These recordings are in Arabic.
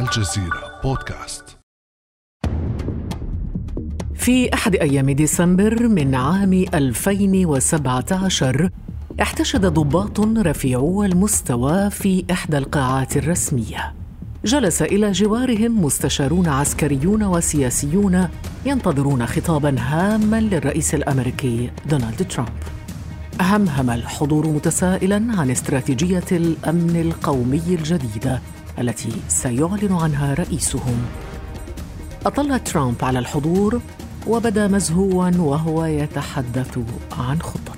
الجزيرة بودكاست. في أحد أيام ديسمبر من عام 2017 احتشد ضباط رفيعو المستوى في إحدى القاعات الرسمية. جلس إلى جوارهم مستشارون عسكريون وسياسيون ينتظرون خطابا هاما للرئيس الأمريكي دونالد ترامب. همهم الحضور متسائلا عن استراتيجية الأمن القومي الجديدة. التي سيعلن عنها رئيسهم. أطل ترامب على الحضور وبدأ مزهوا وهو يتحدث عن خطته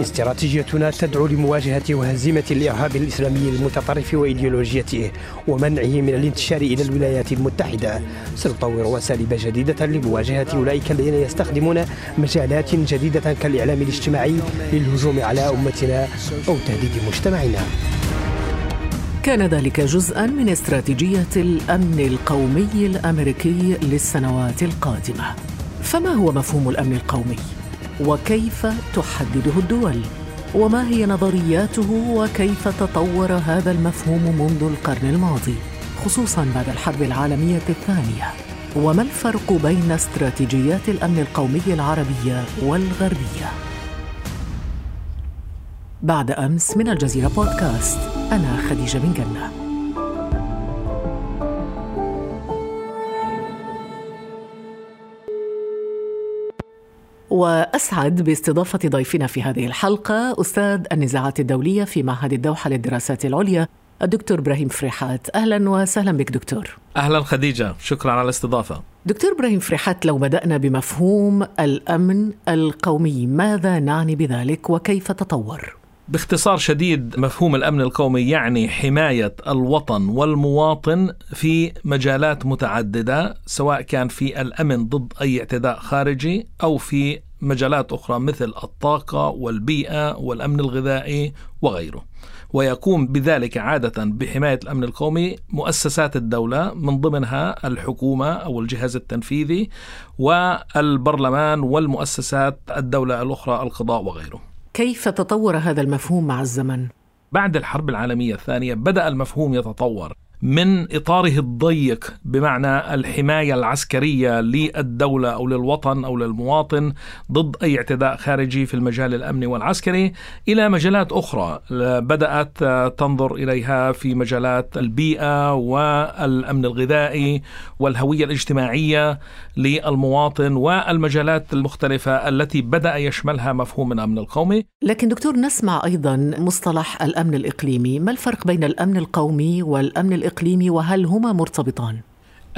استراتيجيتنا تدعو لمواجهة وهزيمة الإرهاب الإسلامي المتطرف وإيديولوجيته ومنعه من الانتشار إلى الولايات المتحدة. سنطور أساليب جديدة لمواجهة أولئك الذين يستخدمون مجالات جديدة كالإعلام الاجتماعي للهجوم على أمتنا أو تهديد مجتمعنا. كان ذلك جزءا من استراتيجية الأمن القومي الأمريكي للسنوات القادمة. فما هو مفهوم الأمن القومي؟ وكيف تحدده الدول؟ وما هي نظرياته؟ وكيف تطور هذا المفهوم منذ القرن الماضي؟ خصوصا بعد الحرب العالمية الثانية. وما الفرق بين استراتيجيات الأمن القومي العربية والغربية؟ بعد أمس من الجزيرة بودكاست أنا خديجة بن جنة. وأسعد باستضافة ضيفنا في هذه الحلقة أستاذ النزاعات الدولية في معهد الدوحة للدراسات العليا الدكتور إبراهيم فريحات. أهلا وسهلا بك دكتور. أهلا خديجة. شكرا على الاستضافة. دكتور إبراهيم فريحات لو بدأنا بمفهوم الأمن القومي ماذا نعني بذلك وكيف تطور؟ باختصار شديد مفهوم الأمن القومي يعني حماية الوطن والمواطن في مجالات متعددة سواء كان في الأمن ضد أي اعتداء خارجي أو في مجالات أخرى مثل الطاقة والبيئة والأمن الغذائي وغيره. ويقوم بذلك عادة بحماية الأمن القومي مؤسسات الدولة من ضمنها الحكومة أو الجهاز التنفيذي والبرلمان والمؤسسات الدولة الأخرى القضاء وغيره كيف تطور هذا المفهوم مع الزمن؟ بعد الحرب العالمية الثانية بدأ المفهوم يتطور من إطاره الضيق بمعنى الحماية العسكرية للدولة أو للوطن أو للمواطن ضد أي اعتداء خارجي في المجال الأمني والعسكري إلى مجالات أخرى بدأت تنظر إليها في مجالات البيئة والأمن الغذائي والهوية الاجتماعية للمواطن والمجالات المختلفة التي بدأ يشملها مفهوم الأمن القومي. لكن دكتور نسمع أيضا مصطلح الأمن الإقليمي، ما الفرق بين الأمن القومي والأمن الاقليمي؟ الإقليمي وهل هما مرتبطان؟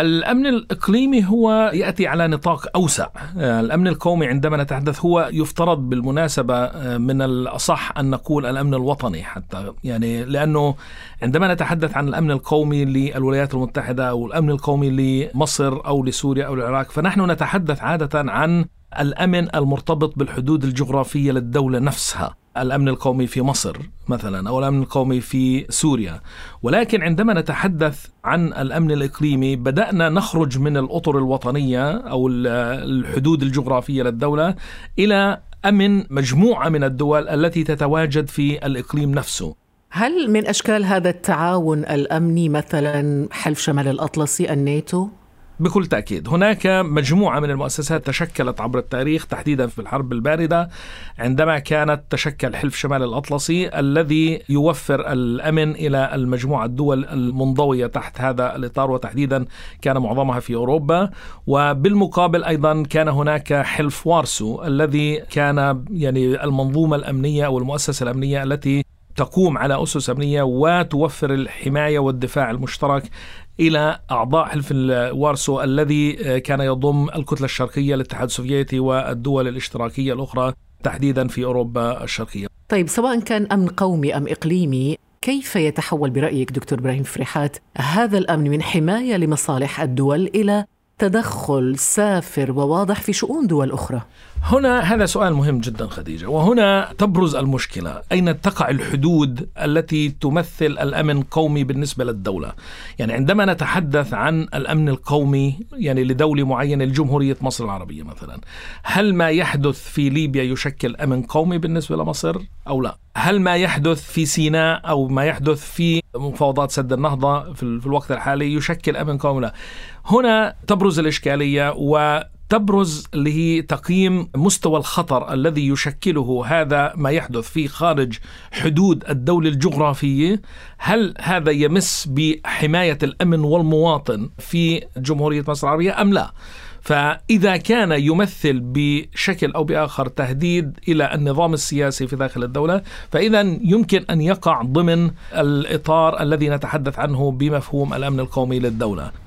الأمن الإقليمي هو يأتي على نطاق أوسع، الأمن القومي عندما نتحدث هو يفترض بالمناسبة من الأصح أن نقول الأمن الوطني حتى يعني لأنه عندما نتحدث عن الأمن القومي للولايات المتحدة أو الأمن القومي لمصر أو لسوريا أو العراق فنحن نتحدث عادة عن الأمن المرتبط بالحدود الجغرافية للدولة نفسها. الأمن القومي في مصر مثلا أو الأمن القومي في سوريا. ولكن عندما نتحدث عن الأمن الإقليمي بدأنا نخرج من الأطر الوطنية أو الحدود الجغرافية للدولة إلى أمن مجموعة من الدول التي تتواجد في الإقليم نفسه. هل من أشكال هذا التعاون الأمني مثلا حلف شمال الأطلسي الناتو؟ بكل تأكيد. هناك مجموعة من المؤسسات تشكلت عبر التاريخ تحديدا في الحرب الباردة عندما كانت تشكل حلف شمال الأطلسي الذي يوفر الأمن إلى المجموعة الدول المنضوية تحت هذا الإطار وتحديدا كان معظمها في أوروبا. وبالمقابل أيضا كان هناك حلف وارسو الذي كان يعني المنظومة الأمنية أو المؤسسة الأمنية التي تقوم على أسس أمنية وتوفر الحماية والدفاع المشترك إلى أعضاء حلف وارسو الذي آه، كان يضم الكتلة الشرقية للاتحاد السوفيتي والدول الاشتراكية الأخرى تحديدا في أوروبا الشرقية. طيب سواء كان أمن قومي أم إقليمي كيف يتحول برأيك دكتور إبراهيم فريحات هذا الأمن من حماية لمصالح الدول إلى تدخل سافر وواضح في شؤون دول أخرى؟ هنا هذا سؤال مهم جدا خديجة وهنا تبرز المشكلة. أين تقع الحدود التي تمثل الأمن قومي بالنسبة للدولة؟ يعني عندما نتحدث عن الأمن القومي يعني لدولة معينة لجمهورية مصر العربية مثلا هل ما يحدث في ليبيا يشكل أمن قومي بالنسبة لمصر أو لا؟ هل ما يحدث في سيناء أو ما يحدث في مفاوضات سد النهضة في الوقت الحالي يشكل أمن قومي؟ لا. هنا تبرز الإشكالية و تبرز اللي هي تقييم مستوى الخطر الذي يشكله هذا ما يحدث في خارج حدود الدولة الجغرافية. هل هذا يمس بحماية الأمن والمواطن في جمهورية مصر العربية أم لا؟ فإذا كان يمثل بشكل أو بآخر تهديد إلى النظام السياسي في داخل الدولة فإذا يمكن أن يقع ضمن الإطار الذي نتحدث عنه بمفهوم الأمن القومي للدولة.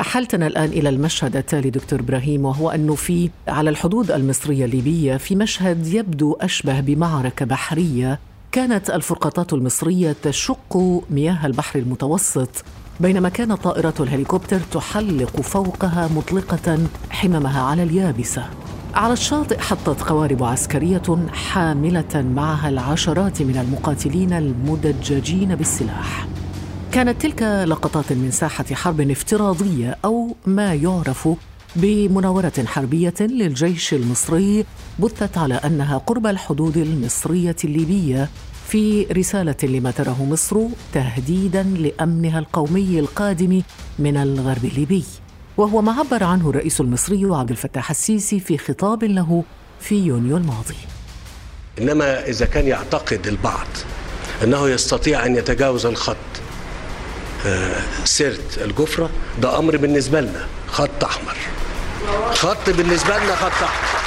أحلتنا الآن إلى المشهد التالي دكتور إبراهيم وهو أنه في على الحدود المصرية الليبية في مشهد يبدو أشبه بمعركة بحرية كانت الفرقاطات المصرية تشق مياه البحر المتوسط بينما كانت طائرات الهليكوبتر تحلق فوقها مطلقة حممها على اليابسة. على الشاطئ حطت قوارب عسكرية حاملة معها العشرات من المقاتلين المدججين بالسلاح. كانت تلك لقطات من ساحة حرب افتراضية أو ما يعرف بمناورة حربية للجيش المصري بثت على أنها قرب الحدود المصرية الليبية في رسالة لما تراه مصر تهديدا لأمنها القومي القادم من الغرب الليبي. وهو ما عبر عنه الرئيس المصري عبد الفتاح السيسي في خطاب له في يونيو الماضي. إنما إذا كان يعتقد البعض أنه يستطيع أن يتجاوز الخط سرت الجفرة ده أمر بالنسبة لنا خط أحمر. خط بالنسبة لنا خط أحمر.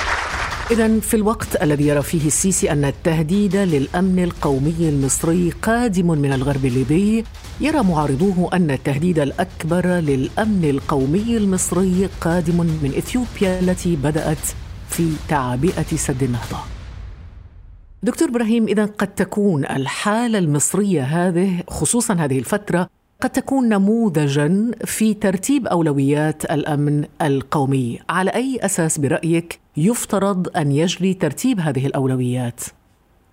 إذا في الوقت الذي يرى فيه السيسي أن التهديد للأمن القومي المصري قادم من الغرب الليبي يرى معارضوه أن التهديد الأكبر للأمن القومي المصري قادم من إثيوبيا التي بدأت في تعبئة سد النهضة. دكتور إبراهيم إذا قد تكون الحالة المصرية هذه خصوصا هذه الفترة قد تكون نموذجا في ترتيب أولويات الأمن القومي، على أي أساس برأيك يفترض أن يجري ترتيب هذه الأولويات؟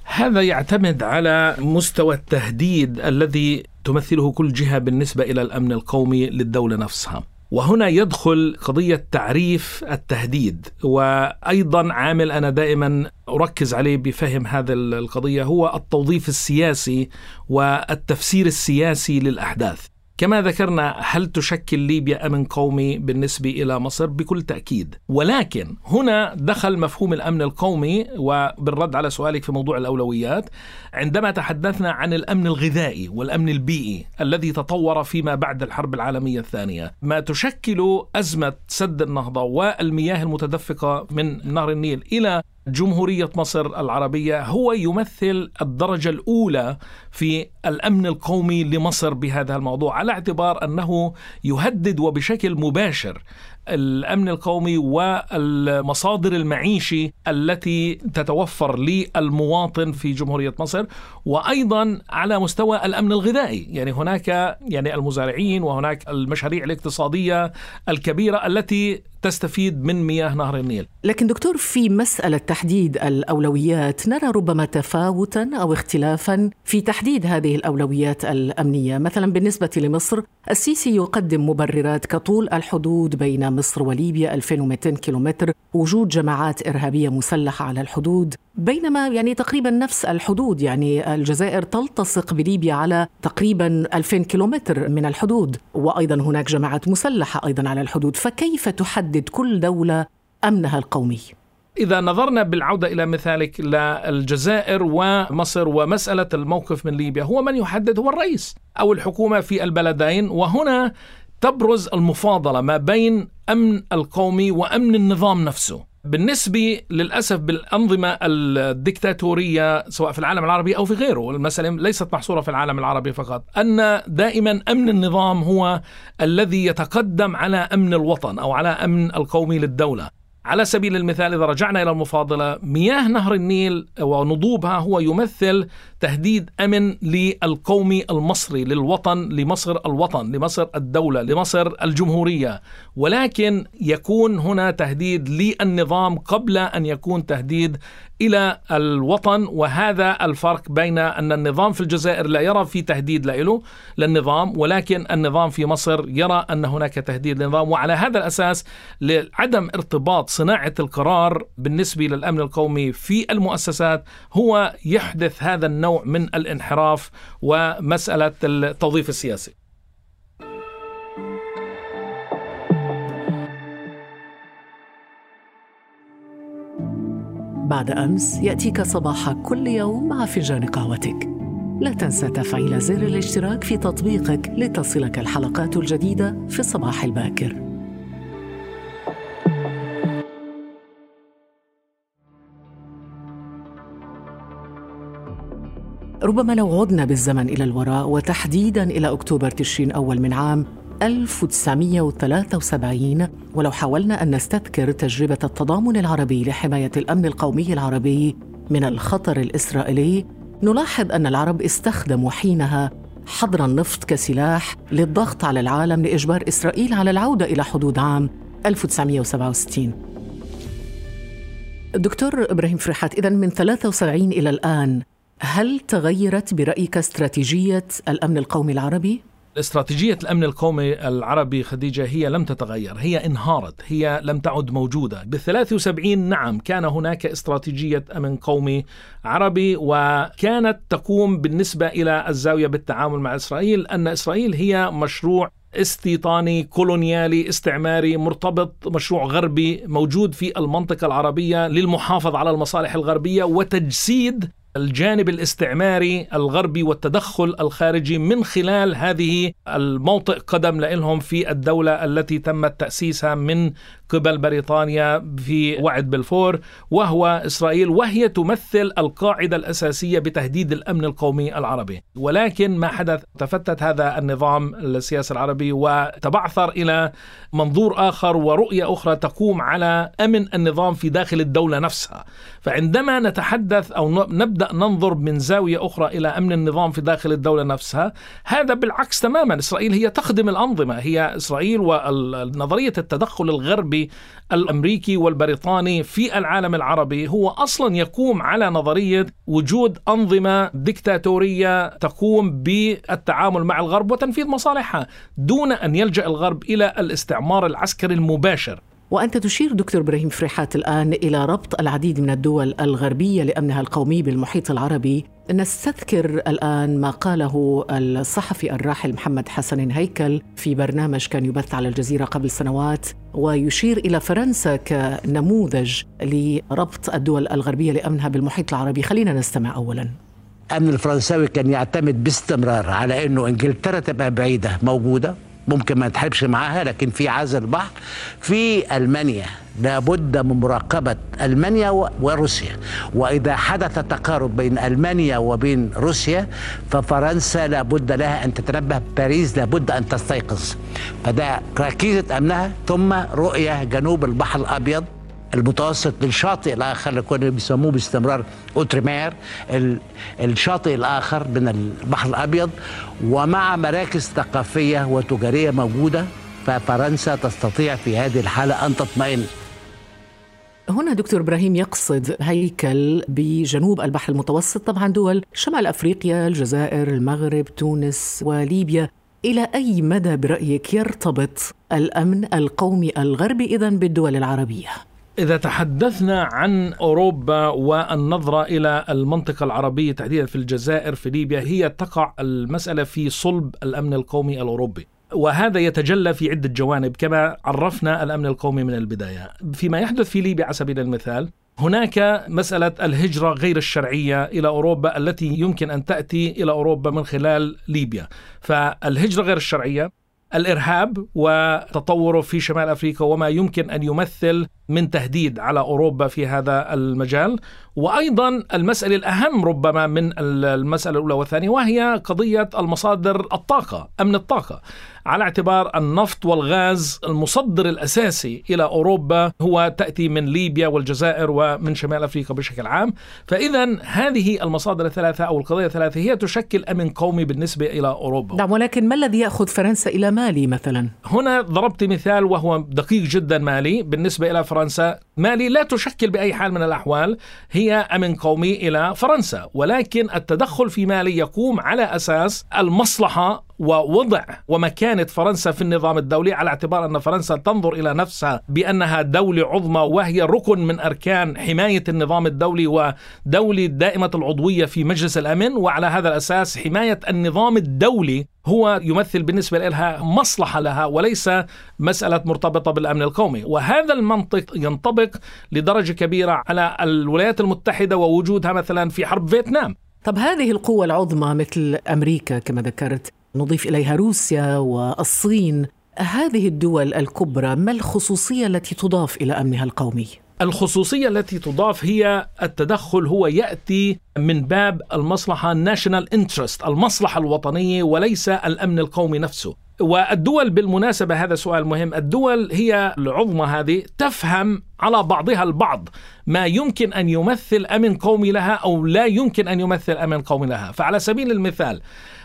هذا يعتمد على مستوى التهديد الذي تمثله كل جهة بالنسبة إلى الأمن القومي للدولة نفسها. وهنا يدخل قضية تعريف التهديد وأيضا عامل أنا دائما أركز عليه بفهم هذا القضية هو التوظيف السياسي والتفسير السياسي للأحداث. كما ذكرنا هل تشكل ليبيا أمن قومي بالنسبة إلى مصر؟ بكل تأكيد، ولكن هنا دخل مفهوم الأمن القومي وبالرد على سؤالك في موضوع الأولويات، عندما تحدثنا عن الأمن الغذائي والأمن البيئي الذي تطور فيما بعد الحرب العالمية الثانية، ما تشكل أزمة سد النهضة والمياه المتدفقة من نهر النيل إلى جمهورية مصر العربية هو يمثل الدرجة الأولى في الأمن القومي لمصر بهذا الموضوع على اعتبار أنه يهدد وبشكل مباشر الأمن القومي والمصادر المعيشي التي تتوفر للمواطن في جمهورية مصر وأيضا على مستوى الأمن الغذائي. يعني هناك يعني المزارعين وهناك المشاريع الاقتصادية الكبيرة التي تستفيد من مياه نهر النيل. لكن دكتور في مسألة تحديد الأولويات نرى ربما تفاوتا أو اختلافا في تحديد هذه الأولويات الأمنية، مثلا بالنسبة لمصر السيسي يقدم مبررات كطول الحدود بين مصر وليبيا 2200 كيلومتر، وجود جماعات إرهابية مسلحة على الحدود، بينما يعني تقريبا نفس الحدود. يعني الجزائر تلتصق بليبيا على تقريبا 2000 كيلومتر من الحدود، وأيضا هناك جماعات مسلحة أيضا على الحدود، فكيف تحدد تحدد كل دولة أمنها القومي. إذا نظرنا بالعودة إلى مثالك للجزائر ومصر ومسألة الموقف من ليبيا هو من يحدد؟ هو الرئيس أو الحكومة في البلدين. وهنا تبرز المفاضلة ما بين أمن القومي وأمن النظام نفسه. بالنسبة للأسف بالأنظمة الدكتاتورية سواء في العالم العربي أو في غيره المسألة ليست محصورة في العالم العربي فقط أن دائما أمن النظام هو الذي يتقدم على أمن الوطن أو على أمن القومي للدولة. على سبيل المثال إذا رجعنا إلى المفاضلة مياه نهر النيل ونضوبها هو يمثل تهديد أمن للقومي المصري للوطن لمصر الوطن لمصر الدولة لمصر الجمهورية. ولكن يكون هنا تهديد للنظام قبل أن يكون تهديد إلى الوطن. وهذا الفرق بين أن النظام في الجزائر لا يرى في تهديد له للنظام ولكن النظام في مصر يرى أن هناك تهديد للنظام. وعلى هذا الأساس لعدم ارتباط صناعة القرار بالنسبة للأمن القومي في المؤسسات هو يحدث هذا النوع من الانحراف ومسألة التوظيف السياسي. بعد أمس يأتيك صباح كل يوم مع فنجان قهوتك لا تنسى تفعيل زر الاشتراك في تطبيقك لتصلك الحلقات الجديدة في الصباح الباكر ربما لو عدنا بالزمن إلى الوراء وتحديدا إلى أكتوبر تشرين أول من عام 1973 ولو حاولنا أن نستذكر تجربة التضامن العربي لحماية الأمن القومي العربي من الخطر الإسرائيلي نلاحظ أن العرب استخدموا حينها حظر النفط كسلاح للضغط على العالم لإجبار إسرائيل على العودة إلى حدود عام 1967 دكتور إبراهيم فرحات إذا من 73 إلى الآن هل تغيرت برأيك استراتيجية الأمن القومي العربي؟ استراتيجية الأمن القومي العربي خديجة هي لم تتغير هي انهارت هي لم تعد موجودة بال 73 نعم كان هناك استراتيجية أمن قومي عربي وكانت تقوم بالنسبة إلى الزاوية بالتعامل مع إسرائيل أن إسرائيل هي مشروع استيطاني كولونيالي استعماري مرتبط مشروع غربي موجود في المنطقة العربية للمحافظة على المصالح الغربية وتجسيد الجانب الاستعماري الغربي والتدخل الخارجي من خلال هذه الموطئ قدم لهم في الدولة التي تمت تأسيسها من قبل بريطانيا في وعد بلفور وهو إسرائيل وهي تمثل القاعدة الأساسية بتهديد الأمن القومي العربي. ولكن ما حدث تفتت هذا النظام السياسي العربي وتبعثر إلى منظور آخر ورؤية أخرى تقوم على أمن النظام في داخل الدولة نفسها. فعندما نتحدث أو نبدأ ننظر من زاوية أخرى إلى أمن النظام في داخل الدولة نفسها. هذا بالعكس تماما إسرائيل هي تخدم الأنظمة. هي إسرائيل ونظرية التدخل الغربي الأمريكي والبريطاني في العالم العربي هو أصلا يقوم على نظرية وجود أنظمة ديكتاتورية تقوم بالتعامل مع الغرب وتنفيذ مصالحها دون أن يلجأ الغرب إلى الاستعمار العسكري المباشر. وأنت تشير دكتور إبراهيم فريحات الآن إلى ربط العديد من الدول الغربية لأمنها القومي بالمحيط العربي. نستذكر الآن ما قاله الصحفي الراحل محمد حسن هيكل في برنامج كان يبث على الجزيرة قبل سنوات ويشير إلى فرنسا كنموذج لربط الدول الغربية لأمنها بالمحيط العربي. خلينا نستمع أولاً. الامن الفرنساوي كان يعتمد باستمرار على إنه إنجلترا تبقى بعيدة موجودة؟ ممكن ما نتحبش معاها لكن في عزل البحر في ألمانيا. لابد من مراقبة ألمانيا وروسيا. وإذا حدث تقارب بين ألمانيا وبين روسيا ففرنسا لابد لها أن تتنبه باريس لابد أن تستيقظ. فده ركيزة أمنها ثم رؤية جنوب البحر الأبيض. المتوسط للشاطئ الآخر اللي بيسموه باستمرار أوتريمير الشاطئ الآخر من البحر الأبيض ومع مراكز ثقافية وتجارية موجودة ففرنسا تستطيع في هذه الحالة أن تطمئن. هنا دكتور إبراهيم يقصد هيكل بجنوب البحر المتوسط طبعا دول شمال أفريقيا الجزائر المغرب تونس وليبيا. إلى أي مدى برأيك يرتبط الأمن القومي الغربي اذا بالدول العربية؟ إذا تحدثنا عن أوروبا والنظرة إلى المنطقة العربية تحديدا في الجزائر في ليبيا هي تقع المسألة في صلب الأمن القومي الأوروبي. وهذا يتجلى في عدة جوانب كما عرفنا الأمن القومي من البداية. فيما يحدث في ليبيا على سبيل المثال هناك مسألة الهجرة غير الشرعية إلى أوروبا التي يمكن أن تأتي إلى أوروبا من خلال ليبيا. فالهجرة غير الشرعية الإرهاب وتطوره في شمال أفريقيا وما يمكن أن يمثل من تهديد على أوروبا في هذا المجال. وأيضا المسألة الأهم ربما من المسألة الأولى والثانية وهي قضية المصادر الطاقة أمن الطاقة. على اعتبار النفط والغاز المصدر الأساسي إلى أوروبا هو تأتي من ليبيا والجزائر ومن شمال أفريقيا بشكل عام، فاذا هذه المصادر الثلاثة أو القضايا الثلاثة هي تشكل أمن قومي بالنسبة إلى أوروبا. نعم ولكن ما الذي يأخذ فرنسا إلى مالي مثلا؟ هنا ضربت مثال وهو دقيق جدا مالي بالنسبة إلى فرنسا، مالي لا تشكل بأي حال من الأحوال هي أمن قومي إلى فرنسا، ولكن التدخل في مالي يقوم على أساس المصلحة ووضع ومكانة فرنسا في النظام الدولي على اعتبار أن فرنسا تنظر إلى نفسها بأنها دولة عظمى وهي ركن من أركان حماية النظام الدولي ودولة دائمة العضوية في مجلس الأمن. وعلى هذا الأساس حماية النظام الدولي هو يمثل بالنسبة لها مصلحة لها وليس مسألة مرتبطة بالأمن القومي. وهذا المنطق ينطبق لدرجة كبيرة على الولايات المتحدة ووجودها مثلا في حرب فيتنام. طب هذه القوة العظمى مثل أمريكا كما ذكرت نضيف إليها روسيا والصين. هذه الدول الكبرى ما الخصوصية التي تضاف إلى أمنها القومي؟ الخصوصية التي تضاف هي التدخل هو يأتي من باب national interest المصلحة الوطنية وليس الأمن القومي نفسه. والدول بالمناسبة هذا سؤال مهم. الدول هي العظمى هذه تفهم على بعضها البعض ما يمكن أن يمثل أمن قومي لها أو لا يمكن أن يمثل أمن قومي لها. فعلى سبيل المثال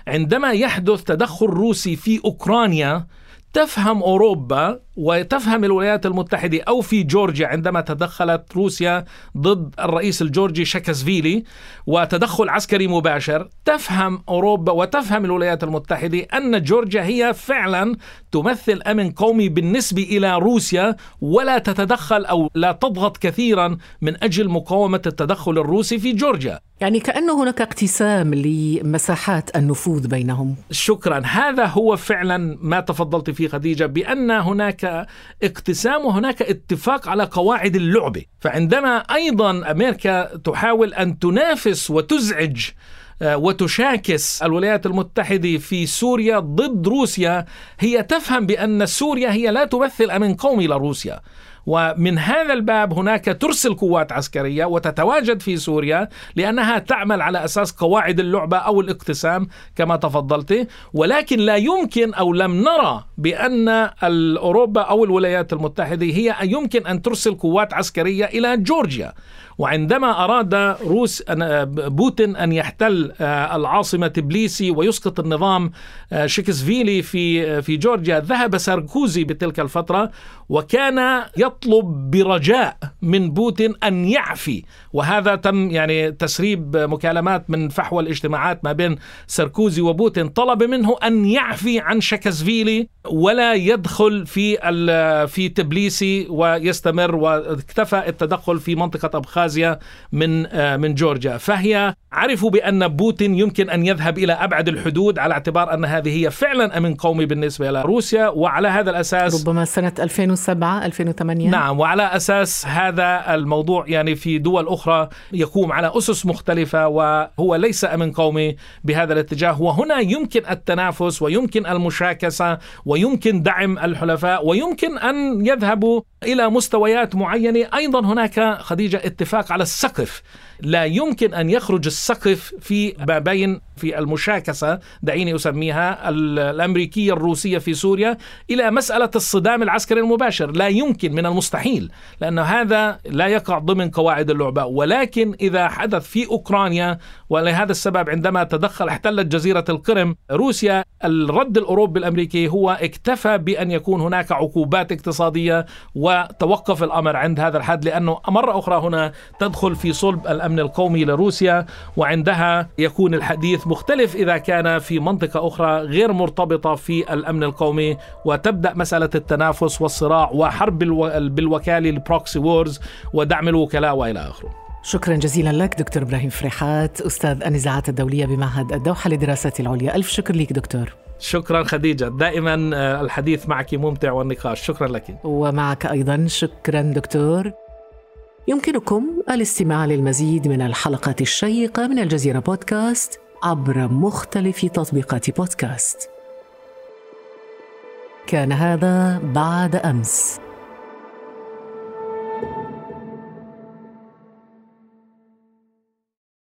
عندما يحدث تدخل روسي في أوكرانيا تفهم أوروبا وتفهم الولايات المتحدة أو في جورجيا عندما تدخلت روسيا ضد الرئيس الجورجي شاكسفيلي وتدخل عسكري مباشر تفهم أوروبا وتفهم الولايات المتحدة أن جورجيا هي فعلا تمثل أمن قومي بالنسبة إلى روسيا ولا تتدخل أو لا تضغط كثيرا من أجل مقاومة التدخل الروسي في جورجيا. يعني كأن هناك اقتسام لمساحات النفوذ بينهم. شكرا. هذا هو فعلا ما تفضلت فيه خديجة بأن هناك اقتسام وهناك اتفاق على قواعد اللعبة. فعندما أيضا أمريكا تحاول أن تنافس وتزعج وتشاكس الولايات المتحدة في سوريا ضد روسيا. هي تفهم بأن سوريا هي لا تمثل أمن قومي لروسيا. ومن هذا الباب هناك ترسل قوات عسكرية وتتواجد في سوريا لأنها تعمل على أساس قواعد اللعبة أو الاقتسام كما تفضلت. ولكن لا يمكن أو لم نرى بأن أوروبا أو الولايات المتحدة هي يمكن أن ترسل قوات عسكرية إلى جورجيا. وعندما أراد روس بوتين أن يحتل آه، العاصمة تبليسي ويسقط النظام آه، شيكسفيلي في آه، في جورجيا ذهب ساركوزي بتلك الفترة وكان يطلب برجاء من بوتين أن يعفي. وهذا تم يعني تسريب مكالمات من فحوى الاجتماعات ما بين ساركوزي وبوتين. طلب منه أن يعفي عن شكسفيلي ولا يدخل في في تبليسي ويستمر واكتفى التدخل في منطقة أبخازيا من من جورجيا. فهي عرفوا بأن بوتين يمكن أن يذهب إلى أبعد الحدود على اعتبار أن هذه هي فعلا أمن قومي بالنسبة إلى روسيا وعلى هذا الأساس ربما سنة 2007 2008 نعم وعلى أساس هذا الموضوع يعني في دول أخرى يقوم على أسس مختلفة وهو ليس أمن قومي بهذا الاتجاه. وهنا يمكن التنافس ويمكن المشاكسة ويمكن دعم الحلفاء ويمكن أن يذهبوا إلى مستويات معينة. أيضا هناك خديجة اتفاق على السقف. لا يمكن أن يخرج السقف في ما بين في المشاكسة دعيني أسميها الأمريكية الروسية في سوريا إلى مسألة الصدام العسكري المباشر. لا يمكن من المستحيل لأن هذا لا يقع ضمن قواعد اللعبة. ولكن إذا حدث في أوكرانيا ولهذا السبب عندما تدخل احتلت جزيرة القرم روسيا الرد الأوروبي الأمريكي هو اكتفى بأن يكون هناك عقوبات اقتصادية وتوقف الأمر عند هذا الحد لأنه مرة أخرى هنا تدخل في صلب الأمن القومي لروسيا. وعندها يكون الحديث مختلف إذا كان في منطقة أخرى غير مرتبطة في الأمن القومي. وتبدأ مسألة التنافس والصراع وحرب بالوكالة ال proxy wars ودعم الوكلاء وإلى آخره. شكرا جزيلا لك دكتور إبراهيم فريحات أستاذ النزاعات الدولية بمعهد الدوحة للدراسات العليا. ألف شكر لك دكتور. شكرا خديجة. دائما آه، الحديث معك ممتع والنقاش. شكرا لك. ومعك أيضا شكرا دكتور. يمكنكم الاستماع للمزيد من الحلقات الشيقة من الجزيرة بودكاست عبر مختلف تطبيقات بودكاست. كان هذا بعد أمس.